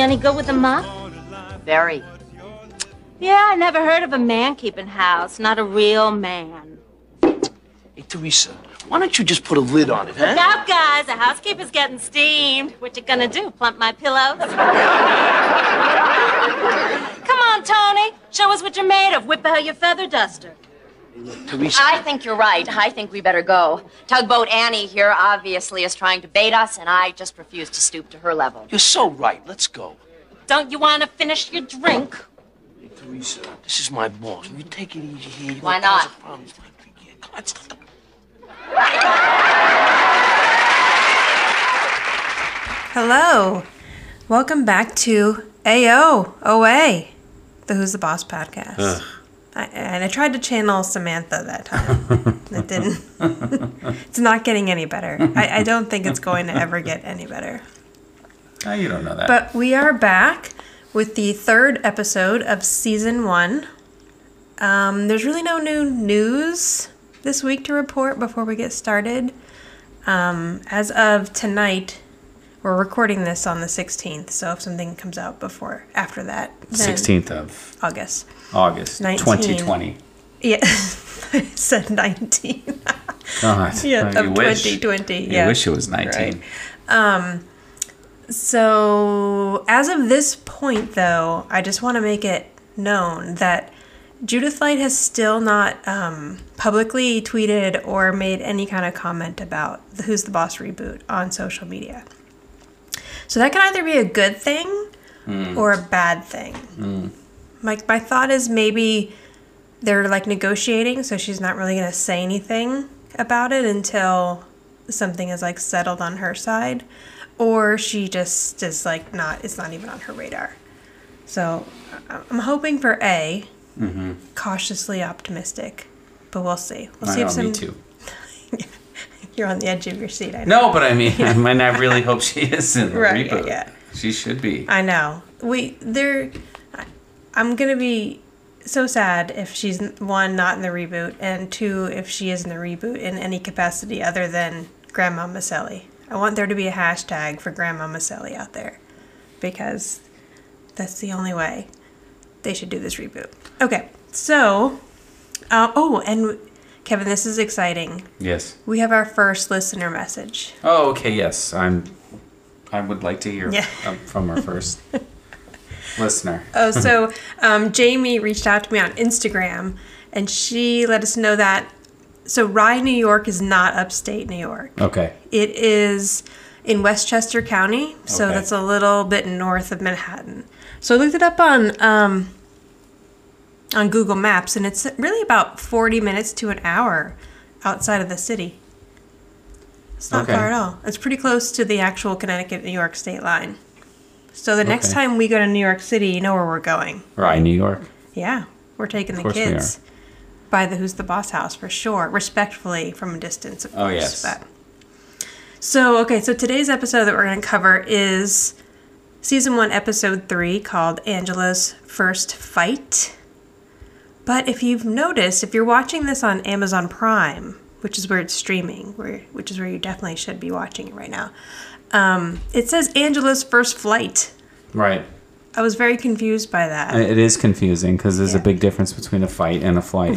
any good with a mop? Very. Yeah, I never heard of a man keeping house. Not a real man. Hey, Teresa, why don't you just put a lid on it, huh? Look out, guys. The housekeeper's getting steamed. What you gonna do? Plump my pillows? Come on, Tony. Show us what you're made of. Whip out your feather duster. Teresa. I think you're right. I think we better go. Tugboat Annie here obviously is trying to bait us, and I just refuse to stoop to her level. You're so right. Let's go. Don't you want to finish your drink? Hey, Teresa, this is my boss. Will you take it easy here? You're Why gonna cause not? a problem. Yeah, come on, let's go. Hello. Welcome back to AO OA, the Who's the Boss podcast. I, and I tried to channel Samantha that time. it didn't. it's not getting any better. I, I don't think it's going to ever get any better. Oh, you don't know that. But we are back with the third episode of season one. Um, there's really no new news this week to report before we get started. Um, as of tonight, we're recording this on the 16th, so if something comes out before after that, then 16th of August. August, 19. 2020. Yeah, I said 19. God, yeah, of wish, 2020. You yeah. wish it was 19. Right. So, as of this point, though, I just want to make it known that Judith Light has still not um, publicly tweeted or made any kind of comment about the Who's the Boss reboot on social media. So, that can either be a good thing hmm. or a bad thing. Hmm. Like, my thought is maybe they're like negotiating, so she's not really going to say anything about it until something is like settled on her side or she just is like not it's not even on her radar. So i'm hoping for a mm-hmm. cautiously optimistic but we'll see. We'll I see know, if some me too. you're on the edge of your seat i know No, but I mean, I mean, I really hope she is in the Right, yeah, reboot. yeah. She should be. i know we they're I- i'm gonna be so sad if she's one not in the reboot and two if she is in the reboot in any capacity other than grandma micelli i want there to be a hashtag for grandma micelli out there because that's the only way they should do this reboot okay so uh, oh and kevin this is exciting Yes. we have our first listener message Oh, okay. Yes, I'm. I would like to hear Yeah. um, from our first listener. Oh, so um, Jamie reached out to me on Instagram, and she let us know that so Rye, New York, is not upstate New York. Okay. It is in Westchester County, so Okay. that's a little bit north of Manhattan. So I looked it up on um, on Google Maps, and it's really about forty minutes to an hour outside of the city. It's not Okay. far at all. It's pretty close to the actual Connecticut New York state line. So the next time we go to New York City, you know where we're going. Right, New York. Yeah, we're taking the kids by the Who's the Boss house for sure, respectfully from a distance, of Oh, course. yes. But. So, okay, so today's episode that we're going to cover is season one, episode three, called Angela's First Fight. But if you've noticed, if you're watching this on Amazon Prime, which is where it's streaming, where which is where you definitely should be watching it right now, um, it says Angela's First Flight. Right. I was very confused by that. It is confusing because there's Yeah. a big difference between a fight and a flight.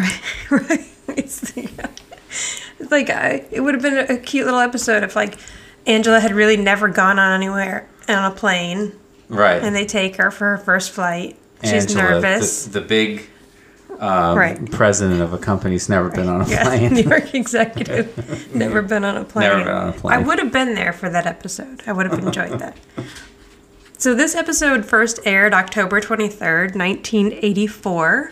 right. It's, it's like I, it would have been a cute little episode if like Angela had really never gone on anywhere on a plane, Right. and they take her for her first flight. She's Angela, nervous. The, the big um, Right. president of a company, company's never been on a Yeah, plane. New York executive. Never been on a plane. Never been on a plane. I would have been there for that episode. I would have enjoyed that. So this episode first aired October 23rd, 1984.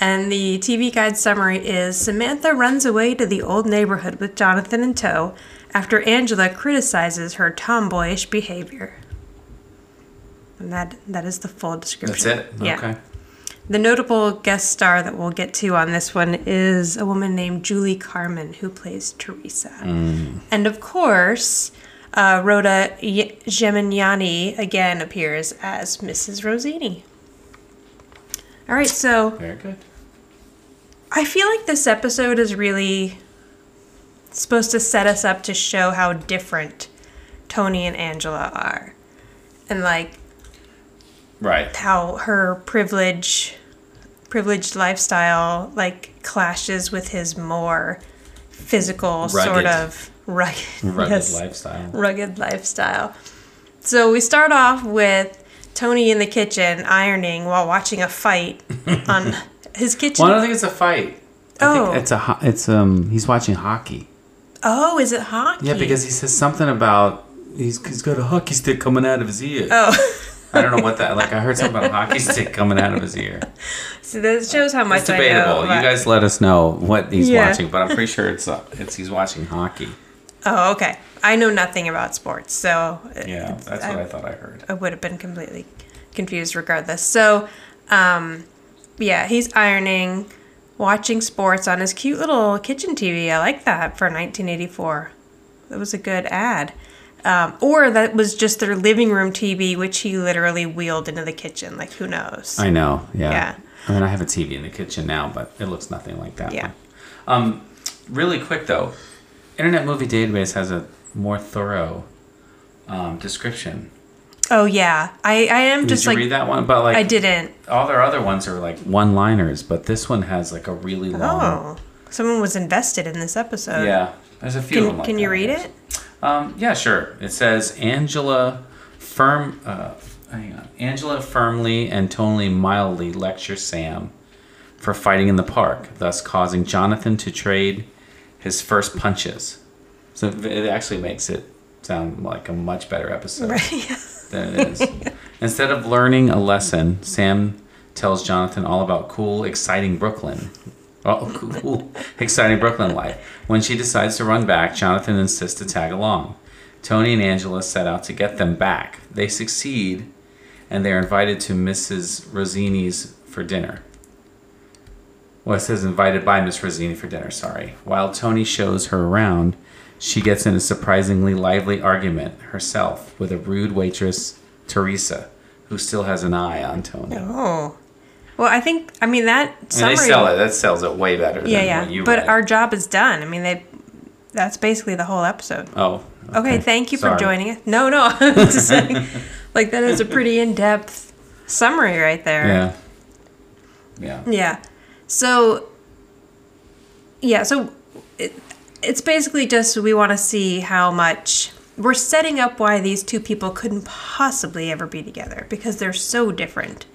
And the TV guide summary is Samantha runs away to the old neighborhood with Jonathan in tow after Angela criticizes her tomboyish behavior. And that that is the full description. That's it. Yeah. Okay. The notable guest star that we'll get to on this one is a woman named Julie Carmen, who plays Teresa. And of course, uh, Rhoda y- Gemignani again appears as Mrs. Rossini. All right, so Very good. I feel like this episode is really supposed to set us up to show how different Tony and Angela are. And like Right. how her privilege privileged lifestyle like clashes with his more physical sort of rugged, Rugged lifestyle. rugged lifestyle. So we start off with Tony in the kitchen ironing while watching a fight on his kitchen. Well, I don't think it's a fight. I Oh. think it's a it's um he's watching hockey. oh, is it hockey? Yeah, because he says something about he's he's got a hockey stick coming out of his ear. oh, I don't know what that like. I heard something about a hockey stick coming out of his ear. so that shows how much It's I debatable. You guys let us know what he's Yeah. watching, but I'm pretty sure it's uh, it's he's watching hockey. Oh, okay. I know nothing about sports, so Yeah, that's what I thought I heard. I would have been completely confused regardless. So, um, yeah, he's ironing, watching sports on his cute little kitchen TV. I like that for 1984. That was a good ad. Um, or that was just their living room TV, which he literally wheeled into the kitchen. Like, who knows? I know. Yeah. Yeah. I mean, I have a TV in the kitchen now, but it looks nothing like that. Yeah. one. Um, really quick though, Internet Movie Database has a more thorough um, description. oh, yeah. I, I am Did just you like, read that one? But like, I didn't. all their other ones are like one-liners, but this one has like a really long. Oh, someone was invested in this episode. Yeah, there's a few. of them Can, like you read it? Um, yeah, sure. It says Angela firm. Uh, hang on. Angela firmly and tonally mildly lectures Sam for fighting in the park, thus causing Jonathan to trade his first punches. So it actually makes it sound like a much better episode than it is. Instead of learning a lesson, Sam tells Jonathan all about cool, exciting Brooklyn. Oh, cool, exciting Brooklyn life. When she decides to run back, Jonathan insists to tag along. Tony and Angela set out to get them back. They succeed, and they're invited to Mrs. Rossini's for dinner. Well, it says invited by Miss Rossini for dinner, sorry. While Tony shows her around, she gets in a surprisingly lively argument herself with a rude waitress, Teresa, who still has an eye on Tony. Oh. Well, I think I mean that And summary. they sell it. That sells it way better than Yeah, yeah. But our job is done. I mean, they. That's basically the whole episode. Oh. Okay, thank you for joining us. No, no, just saying, like that is a pretty in-depth summary right there. Yeah. Yeah. Yeah. So. Yeah. So, it, it's basically just we want to see how much we're setting up why these two people couldn't possibly ever be together because they're so different,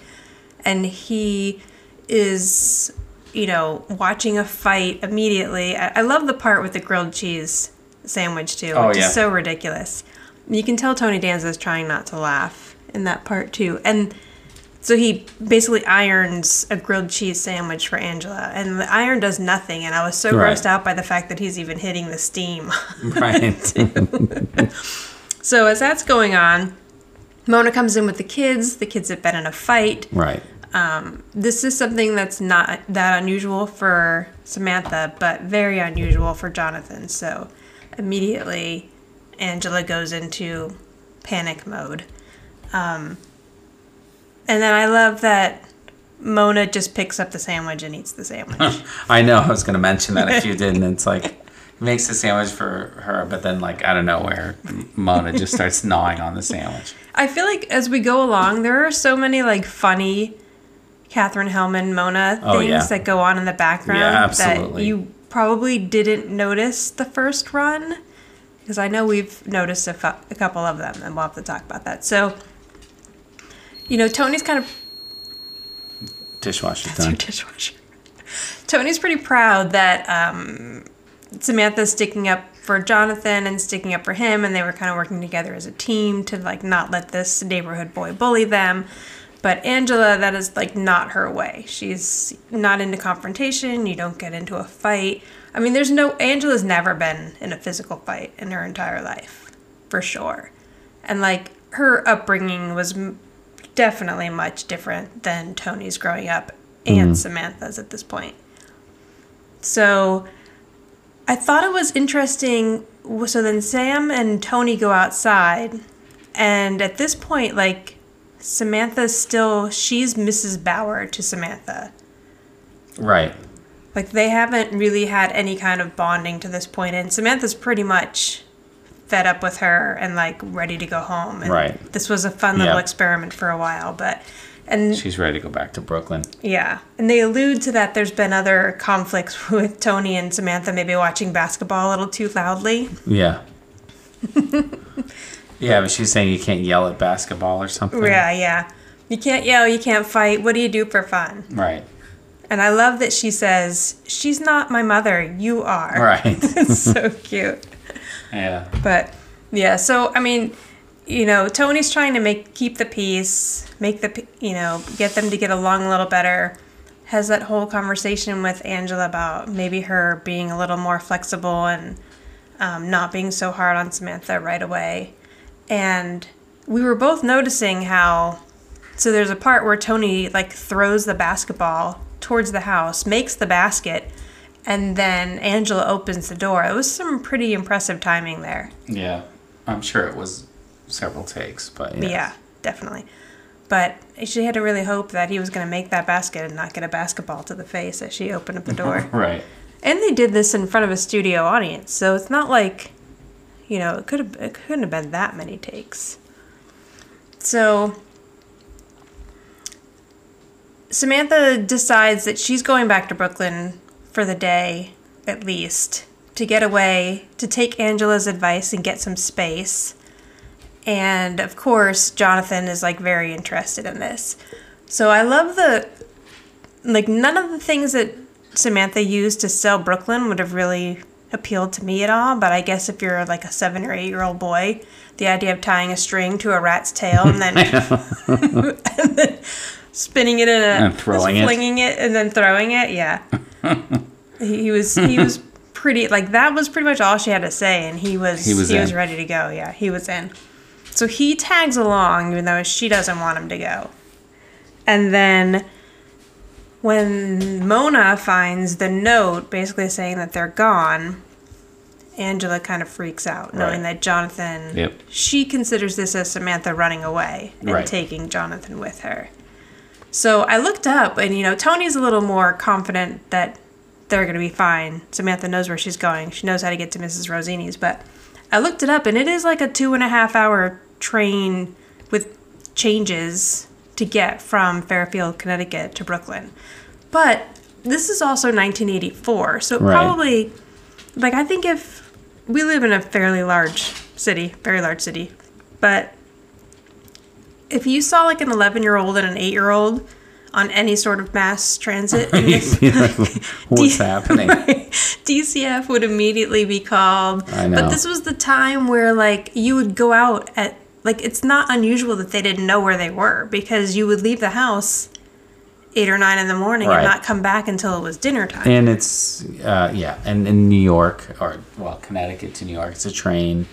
and he is you know watching a fight immediately. I, I love the part with the grilled cheese sandwich too, Oh, which yeah. is so ridiculous. You can tell Tony Danza is trying not to laugh in that part too, and so he basically irons a grilled cheese sandwich for Angela, and the iron does nothing. And I was so Right. grossed out by the fact that he's even hitting the steam. Right. so as that's going on, Mona comes in with the kids. The kids have been in a fight. right. This is something that's not that unusual for Samantha, but very unusual for Jonathan. So immediately, Angela goes into panic mode. Um, and then I love that Mona just picks up the sandwich and eats the sandwich. I know. I was going to mention that if you didn't. It's like makes a sandwich for her, but then like out of nowhere, Mona just starts gnawing on the sandwich. I feel like as we go along, there are so many like funny Katherine Helmond Mona Oh, things yeah. that go on in the background Yeah, that you probably didn't notice the first run because I know we've noticed a, fu- a couple of them and we'll have to talk about that. So, you know, Tony's kind of Dishwasher's It's your dishwasher. Tony's pretty proud that um, Samantha's sticking up for Jonathan and sticking up for him, and they were kind of working together as a team to like not let this neighborhood boy bully them. But Angela, that is like not her way. She's not into confrontation. You don't get into a fight. I mean, there's no Angela's never been in a physical fight in her entire life, for sure. And like her upbringing was definitely much different than Tony's growing up and mm-hmm. Samantha's at this point. So I thought it was interesting. So then Sam and Tony go outside, and at this point, like Samantha's still, she's Mrs. Bower to Samantha. Right. Like they haven't really had any kind of bonding to this point, and Samantha's pretty much fed up with her and like ready to go home. And Right. This was a fun little Yeah. experiment for a while, but and She's ready to go back to Brooklyn. yeah, and they allude to that. There's been other conflicts with Tony and Samantha maybe watching basketball a little too loudly. Yeah. yeah, but she's saying you can't yell at basketball or something. Yeah, yeah. You can't yell, you can't fight. What do you do for fun? Right. And I love that she says, "She's not my mother. You are." Right. it's so cute. yeah. But yeah, so I mean, you know, Tony's trying to make keep the peace, make the you know, get them to get along a little better. Has that whole conversation with Angela about maybe her being a little more flexible and um, not being so hard on Samantha right away. And we were both noticing how. So there's a part where Tony like throws the basketball towards the house, makes the basket, and then Angela opens the door. It was some pretty impressive timing there. Yeah. I'm sure it was several takes, but yeah. Yeah, definitely. But she had to really hope that he was going to make that basket and not get a basketball to the face as she opened up the door. Right. and they did this in front of a studio audience, so it's not like, you know, it could have it couldn't have been that many takes. So Samantha decides that she's going back to Brooklyn for the day, at least, to get away, to take Angela's advice and get some space. And of course, Jonathan is like very interested in this. So I love the like none of the things that Samantha used to sell Brooklyn would have really appealed to me at all, but I guess if you're like a 7 or 8 year old boy, the idea of tying a string to a rat's tail and then, and then spinning it in a And throwing it. flinging it and then throwing it, yeah. he, he was he was pretty like that was pretty much all she had to say and he was He was he was ready to go. Yeah, he was in. So he tags along even though she doesn't want him to go. And then when Mona finds the note basically saying that they're gone, Angela kind of freaks out, knowing Right. that Jonathan, Yep. she considers this as Samantha running away and Right. taking Jonathan with her. So I looked up, and you know, Tony's a little more confident that they're going to be fine. Samantha knows where she's going, she knows how to get to Mrs. Rossini's, but I looked it up, and it is like a two and a half hour train with changes to get from Fairfield, Connecticut to Brooklyn. But this is also 1984, so Right. probably, like, I think if we live in a fairly large city, very large city, but if you saw like an 11 year old and an 8 year old on any sort of mass transit, What's D- happening? DCF would immediately be called. I know. But this was the time where like you would go out at like it's not unusual that they didn't know where they were because you would leave the house eight or nine in the morning Right. and not come back until it was dinner time. And it's uh, yeah, and in New York or well, Connecticut to New York, it's a train.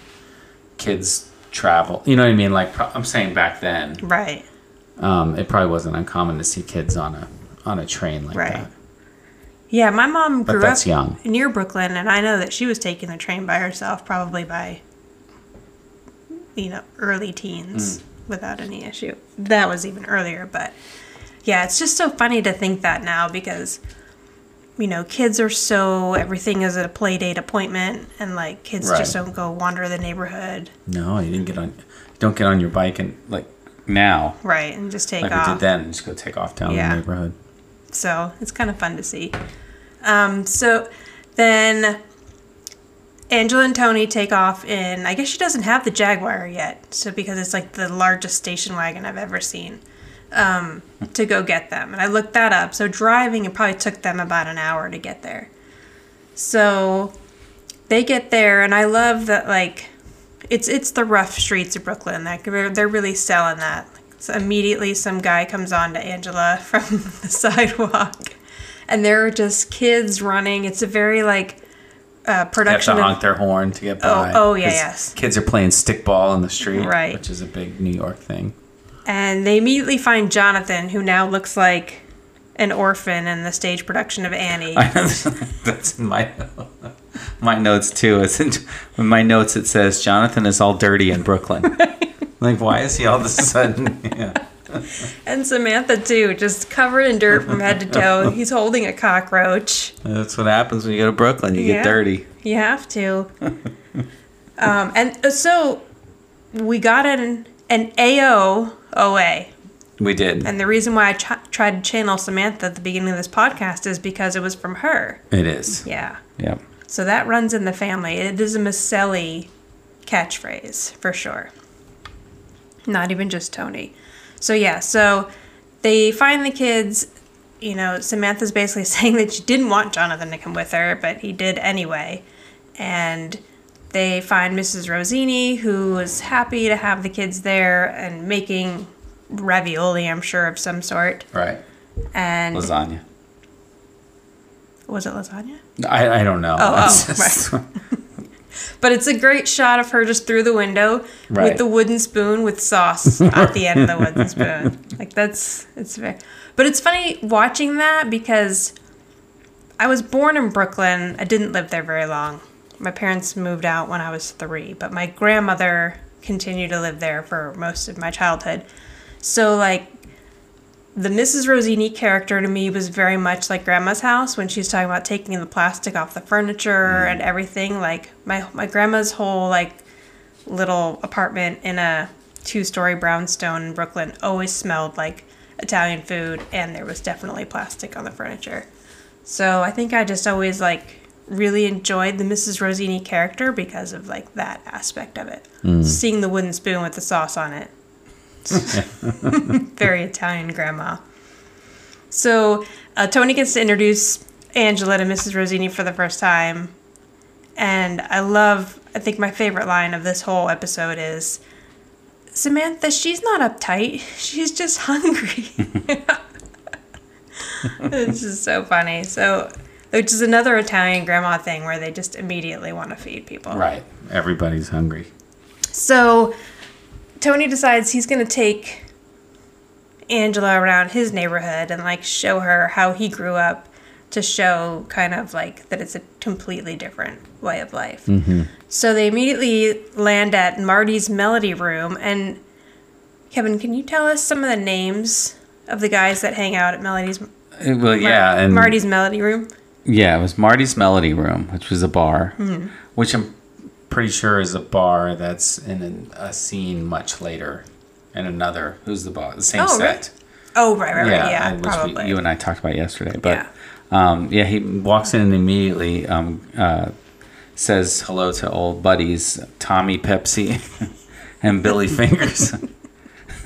Kids travel. You know what I mean? Like I'm saying back then, right. Um, it probably wasn't uncommon to see kids on a on a train like Right. that. Yeah, my mom grew up young. near Brooklyn, and I know that she was taking the train by herself, probably by, you know, early teens Mm. without any issue. That was even earlier, but yeah, it's just so funny to think that now because, you know, kids are so everything is a play date appointment, and like kids just don't go wander the neighborhood, No, you didn't get on. Don't get on your bike and like now, right, and just take like we off. did then. Just go take off down Yeah. the neighborhood. So it's kind of fun to see. Um, so then Angela and Tony take off in, I guess she doesn't have the Jaguar yet, so because it's like the largest station wagon I've ever seen, um, to go get them. And I looked that up. So driving, it probably took them about an hour to get there. So they get there, and I love that, like, it's it's the rough streets of Brooklyn. Like they're, they're really selling that. So immediately, some guy comes on to Angela from the sidewalk, and there are just kids running. It's a very like uh, They have to production honk of their horn to get by. oh, yeah, 'cause yes. Kids are playing stickball in the street, Right. Which is a big New York thing. and they immediately find Jonathan, who now looks like an orphan in the stage production of Annie. That's in my my notes too. It's in, in my notes. It says Jonathan is all dirty in Brooklyn. like, why is he all of a sudden? Yeah. And Samantha too, just covered in dirt from head to toe. He's holding a cockroach. That's what happens when you go to Brooklyn. You Yeah. get dirty. You have to. Um, and uh, so we got an an AOOA. We did. And the reason why I ch- tried to channel Samantha at the beginning of this podcast is because it was from her. It is. Yeah. Yep. So that runs in the family. It is a Micelli catchphrase for sure. Not even just Tony. So yeah, so they find the kids. You know, Samantha's basically saying that she didn't want Jonathan to come with her, but he did anyway. And they find Mrs. Rossini, who was happy to have the kids there and making ravioli, I'm sure, of some sort. Right. And Lasagna. was it lasagna? I, I don't know. Oh, oh, just- But it's a great shot of her just through the window Right. with the wooden spoon with sauce at the end of the wooden spoon. Like that's it's very But it's funny watching that because I was born in Brooklyn. I didn't live there very long. My parents moved out when I was 3, but my grandmother continued to live there for most of my childhood. So like the Mrs. Rossini character to me was very much like Grandma's house when she's talking about taking the plastic off the furniture mm. and everything. Like my my grandma's whole like little apartment in a two story brownstone in Brooklyn always smelled like Italian food, and there was definitely plastic on the furniture. So I think I just always like really enjoyed the Mrs. Rossini character because of like that aspect of it. Mm. Seeing the wooden spoon with the sauce on it. Very Italian grandma. So uh, Tony gets to introduce Angela to Mrs. Rossini for the first time. And I love, I think my favorite line of this whole episode is Samantha, she's not uptight. She's just hungry. it's just so funny. So, which is another Italian grandma thing where they just immediately want to feed people. right. Everybody's hungry. So Tony decides he's going to take Angela around his neighborhood and like show her how he grew up to show kind of like that it's a completely different way of life. So they immediately land at Marty's Melody Room and Kevin, can you tell us some of the names of the guys that hang out at Melody's Uh, Well, yeah, and Marty's Melody Room? yeah, it was Marty's Melody Room, which was a bar, Hmm. which I'm pretty sure is a bar that's in an, a scene much later, in another. Who's the boss? The same Oh, set. Oh, right, right, right. Yeah, which we- you and I talked about yesterday. But Yeah. um, yeah, he walks in and immediately um, uh, says hello to old buddies Tommy Pepsi and Billy Fingers.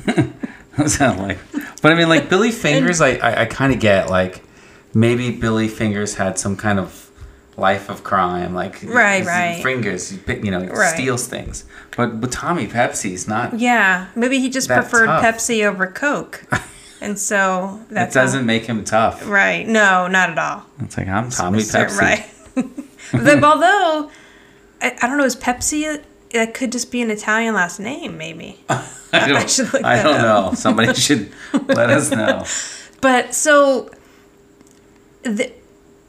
Sound like, but I mean, like Billy Fingers, I I, I kind of get like maybe Billy Fingers had some kind of life of crime, like Right, his right. Fingers, he you know, Right. steals things. But but Tommy Pepsi's not. Yeah, maybe he just preferred tough. Pepsi over Coke. And so That doesn't make him tough. Right. No, not at all. It's like I'm Tommy. Pepsi. Right. But although, I, I don't know, is Pepsi, that could just be an Italian last name, maybe. I don't, should look I don't up. know. Somebody should let us know. But so, the,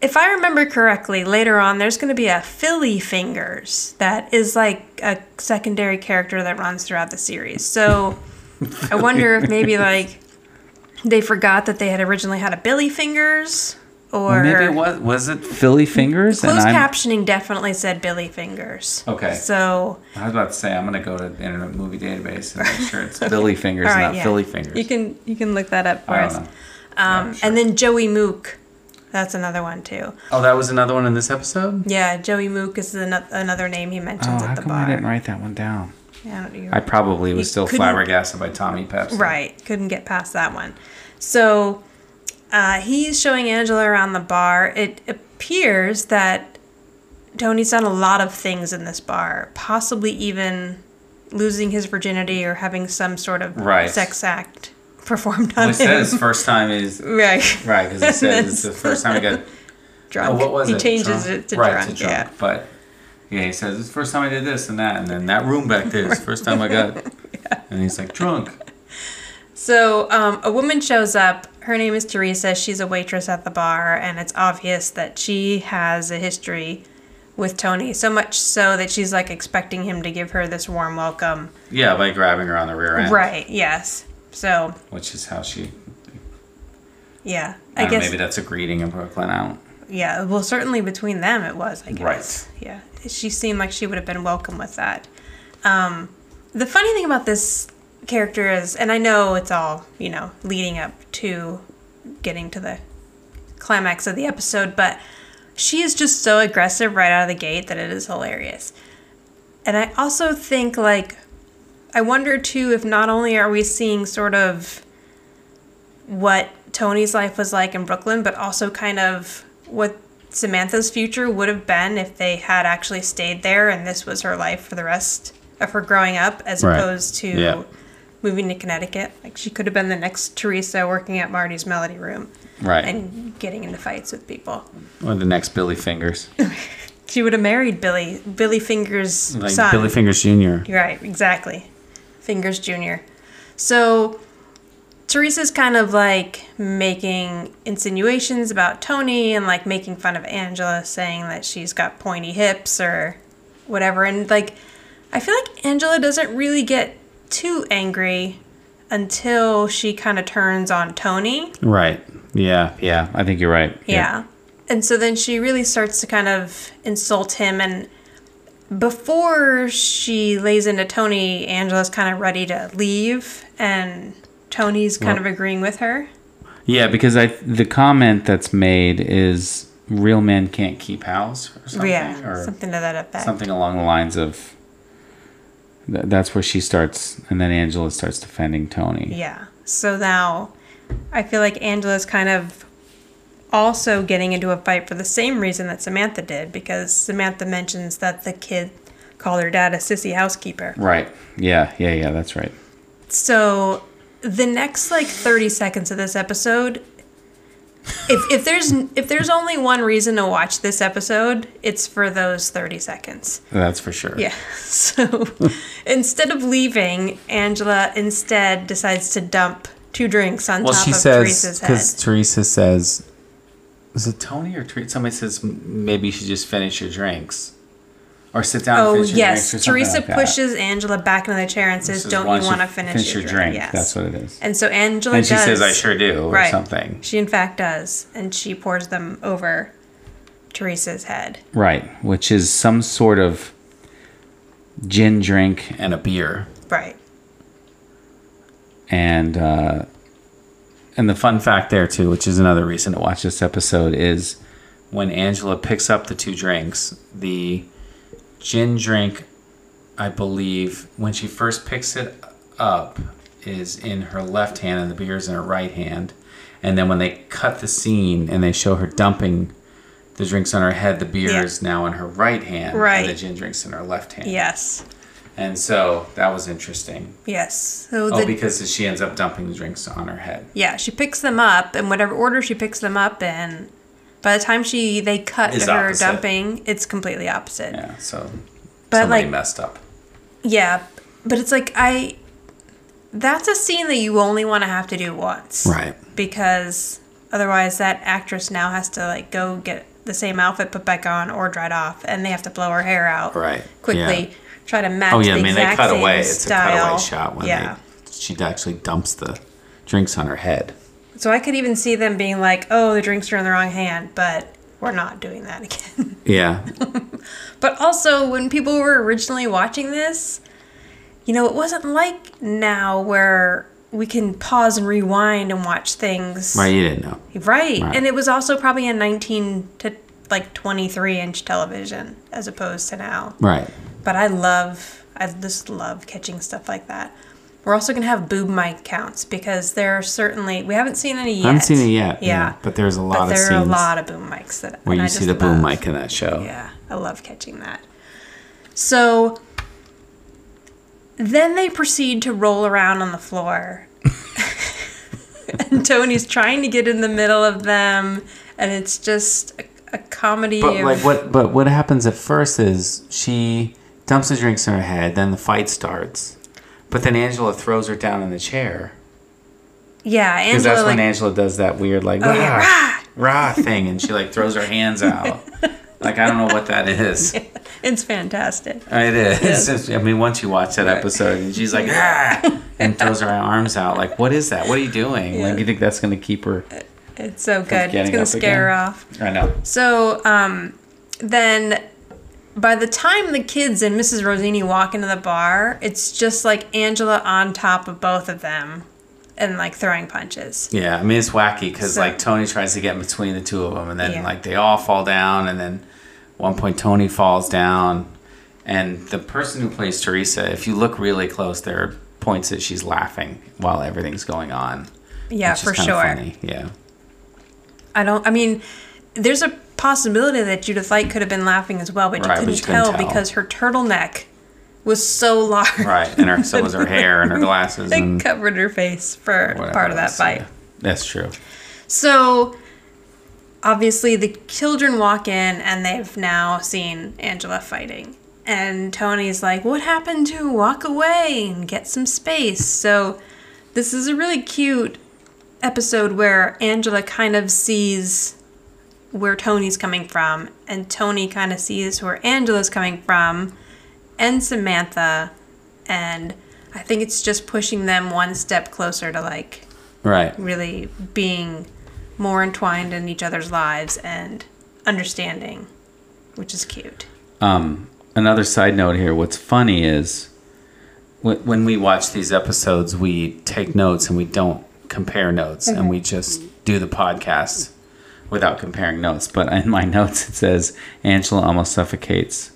if I remember correctly, later on, there's going to be a Philly Fingers that is like a secondary character that runs throughout the series. So I wonder if maybe like they forgot that they had originally had a Billy Fingers or. Maybe it was was it Philly Fingers? Closed captioning definitely said Billy Fingers. Okay. So, I was about to say I'm gonna go to the Internet Movie Database and make sure it's Billy Fingers, right, not yeah. Philly Fingers. You can you can look that up for us. Um, sure. And then Joey Mook, that's another one too. Oh, that was another one in this episode. Yeah, Joey Mook is ano- another name he Oh, mentions how at the come bar. I didn't write that one down? Yeah, I I probably was still flabbergasted by Tommy Pepsi. Right, couldn't get past that one. So uh, he's showing Angela around the bar. It appears that Tony's done a lot of things in this bar, possibly even losing his virginity or having some sort of Right. sex act performed Well, on he him. says first time is right, right because he says it's the first time he got. drunk. Oh, what was he it? changes Drunk? it to right, drunk. to drunk. Yeah. But yeah, he says it's the first time I did this and that, and then that room back there is the first time I got. And he's like drunk. So um, a woman shows up. Her name is Teresa. She's a waitress at the bar, and it's obvious that she has a history with Tony. So much so that she's like expecting him to give her this warm welcome. Yeah, by grabbing her on the rear end. Right. Yes. So Which is how she. yeah, I, I, don't know, guess maybe that's a greeting in Brooklyn. I don't. yeah. Well, certainly between them it was. I guess. Right. Yeah. she seemed like she would have been welcome with that. Um, the funny thing about this character is, and I know it's all you know leading up to getting to the climax of the episode, but she is just so aggressive right out of the gate that it is hilarious. And I also think like I wonder too if not only are we seeing sort of what Tony's life was like in Brooklyn, but also kind of what Samantha's future would have been if they had actually stayed there and this was her life for the rest of her growing up, as Right. opposed to Yeah. moving to Connecticut. Like she could have been the next Teresa working at Marty's Melody Room Right. and getting into fights with people. or the next Billy Fingers. She would have married Billy, Billy Fingers' Like son. Billy Fingers Jr. Right, exactly. Fingers Jr. So Teresa's kind of like making insinuations about Tony and like making fun of Angela, saying that she's got pointy hips or whatever. And like, I feel like Angela doesn't really get too angry until she kind of turns on Tony. Right. Yeah. Yeah. I think you're right. Yeah. And so then she really starts to kind of insult him. And before she lays into Tony, Angela's kind of ready to leave. And Tony's kind of agreeing with her. Yeah, because I the comment that's made is real men can't keep house or something. yeah. Or something to that effect. something along the lines of th- that's where she starts and then Angela starts defending Tony. Yeah. So now I feel like Angela's kind of also getting into a fight for the same reason that Samantha did because Samantha mentions that the kid called her dad a sissy housekeeper. Right. Yeah, yeah, yeah, that's right. So the next like 30 seconds of this episode if, if there's if there's only one reason to watch this episode, it's for those 30 seconds. That's for sure. Yeah. So instead of leaving, Angela instead decides to dump two drinks on Well, top she of says Teresa's because. Teresa says, "Is it Tony or Teresa?" Somebody says maybe you should just finish your drinks, or sit down. and Oh finish your yes, drinks or Teresa like that. pushes Angela back into the chair and says, Says, "Don't you want to finish, your, drink?" Yes, That's what it is. And so Angela And she does. says, "I sure do," or right. something. She in fact does, and she pours them over Teresa's head. Right, which is some sort of gin drink and a beer. Right. And uh, and the fun fact there too, which is another reason to watch this episode, is when Angela picks up the two drinks, the gin drink, I believe, when she first picks it up, is in her left hand and the beer is in her right hand. And then when they cut the scene and they show her dumping the drinks on her head, the beer Yeah. is now in her right hand Right. and the gin drink's in her left hand. Yes. And so that was interesting. Yes. So Oh, because she ends up dumping the drinks on her head. yeah, she picks them up in whatever order she picks them up in. By the time she they cut Is her opposite. dumping, it's completely opposite. Yeah, so But, somebody like- messed up. Yeah, but it's like I that's a scene that you only want to have to do once. Right. Because otherwise that actress now has to like go get the same outfit put back on or dried off and they have to blow her hair out Right, quickly. yeah. Try to match Oh yeah, the I mean they cut away. It's style. a cutaway shot when yeah. they she actually dumps the drinks on her head. So I could even see them being like, "Oh, the drinks are in the wrong hand," but we're not doing that again. Yeah. But also, when people were originally watching this, you know, it wasn't like now where we can pause and rewind and watch things. right, you didn't know. Right. Right. And it was also probably a 19 to like 23 inch television as opposed to now. Right. But I love, I just love catching stuff like that. We're also going to have boom mic counts because there are certainly, we haven't seen any yet. I haven't seen it yet. Yeah. But there's a lot But of there are a lot of boom mics that where you see the boom love. mic in that show. Yeah, I love catching that. So then they proceed to roll around on the floor. and Tony's trying to get in the middle of them, and it's just a, a comedy But of. like what but what happens at first is she dumps the drinks in her head, then the fight starts. But then Angela throws her down in the chair. yeah, Because that's like, when Angela does that weird like Oh, yeah, rah, rah thing and she like throws her hands out. like I don't know what that is. it's fantastic. It is. I mean, once you watch that episode and she's like, ah, and throws her arms out, like, what is that? What are you doing? Like, you think that's going to keep her? It's so good. It's gonna up scare her off. I know. So um, then by the time the kids and Mrs. Rossini walk into the bar, it's just like Angela on top of both of them and like throwing punches. Yeah, I mean it's wacky because So- like Tony tries to get in between the two of them, and then Yeah. like they all fall down, and then one point Tony falls down, and the person who plays Teresa, if you look really close, there are points that she's laughing while everything's going on. Yeah, for sure. Funny. Yeah, I don't. I mean, there's a possibility that Judith Light could have been laughing as well, but you Right, but couldn't, you couldn't tell, tell. because her turtleneck was so large. right. And her, so was her hair and her glasses It and covered her face for part of that fight. yeah. That's true. So obviously the children walk in and they've now seen Angela fighting. And Tony's like, What happened to walk away and get some space? So this is a really cute episode where Angela kind of sees where Tony's coming from, and Tony kind of sees where Angela's coming from, and Samantha. And I think it's just pushing them one step closer to like Right. really being more entwined in each other's lives and understanding, which is cute. Um, another side note here. What's funny is when, when we watch these episodes, we take notes and we don't compare notes, and we just do the podcast without comparing notes. But in my notes, it says Angela almost suffocates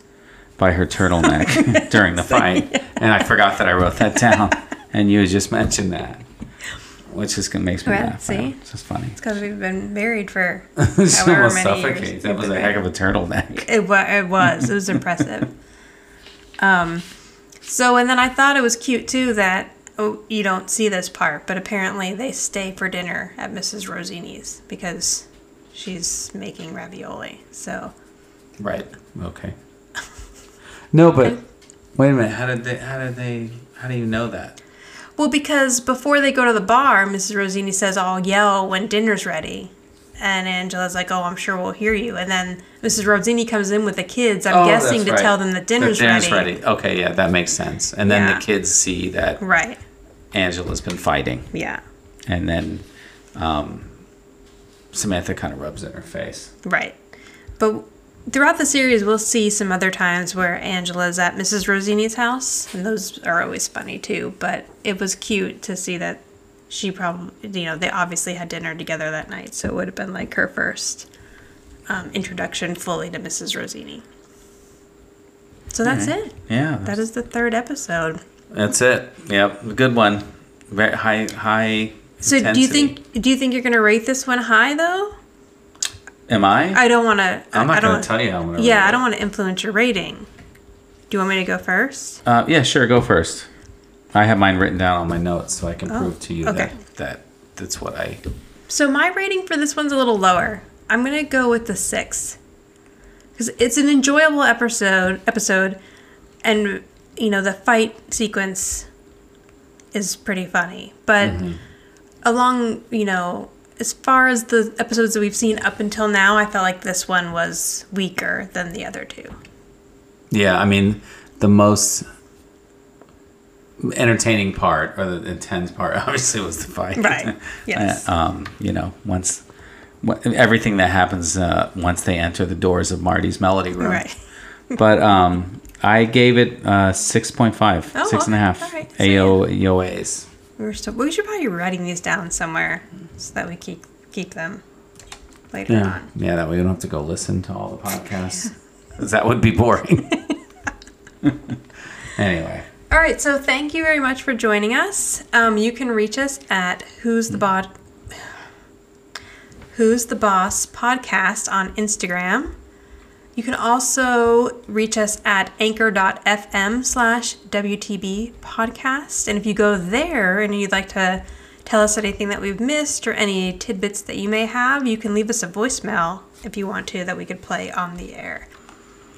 by her turtleneck during the fight, and I forgot that I wrote that down, and you had just mentioned that. Which just makes me Well, laugh. see? It's just funny. It's Because we've been married for however almost many years. suffocates. That was a heck of a turtleneck. It, wa- it was. It was impressive. Um, so, and then I thought it was cute too that oh, you don't see this part, but apparently they stay for dinner at Mrs. Rossini's because she's making ravioli. So, Right. Okay. No, but wait a minute. How did they? How did they? How do you know that? well, because before they go to the bar, Mrs. Rossini says, "I'll yell when dinner's ready." And Angela's like, "Oh, I'm sure we'll hear you." And then Mrs. Rossini comes in with the kids. I'm Oh, guessing to right. tell them that dinner's, dinner's ready. ready. Okay, yeah, that makes sense. And then Yeah. the kids see that Right. Angela's been fighting, Yeah. and then um, Samantha kind of rubs it in her face. Right. But throughout the series, we'll see some other times where Angela's at Mrs. Rossini's house, and those are always funny too. But it was cute to see that she probably, you know, they obviously had dinner together that night, so it would have been like her first um, introduction fully to Mrs. Rossini. So that's it. Yeah, That is the third episode. that's it. Yep, good one. Very high, high. So do you think do you think you're gonna rate this one high though? Am I? I don't want to. I'm I not don't, going to tell you how I'm going to. Yeah, I don't want to influence your rating. Do you want me to go first? Uh, yeah, sure. Go first. I have mine written down on my notes, so I can prove to you Oh, okay. that that that's what I. So my rating for this one's a little lower. I'm gonna go with the six because it's an enjoyable episode. Episode, and you know the fight sequence is pretty funny. But along, you know, as far as the episodes that we've seen up until now, I felt like this one was weaker than the other two. Yeah, I mean, the most entertaining part or the intense part obviously was the fight. Right. Yes. Uh, um, you know, once everything that happens uh, once they enter the doors of Marty's melody room. Right. but um, I gave it uh, 6.5, Oh, six and a half All right. So, AO, EOAs. We're still, we should probably be writing these down somewhere so that we keep keep them later Yeah. on. Yeah, that way you don't have to go listen to all the podcasts. that would be boring. anyway. All right, so thank you very much for joining us. Um, you can reach us at Who's the Who's the Boss podcast on Instagram. You can also reach us at anchor.fm slash WTB podcast. And if you go there and you'd like to tell us anything that we've missed or any tidbits that you may have, you can leave us a voicemail if you want to that we could play on the air.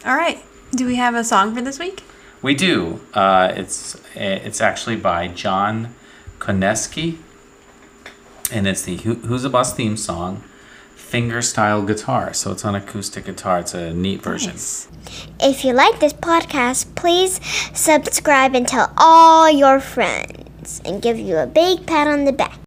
All right, do we have a song for this week? We do. Uh, it's it's actually by John Koneski, and it's the Who's a Boss theme song, finger style guitar. So it's on acoustic guitar. It's a neat version. Nice. If you like this podcast, please subscribe and tell all your friends and give you a big pat on the back.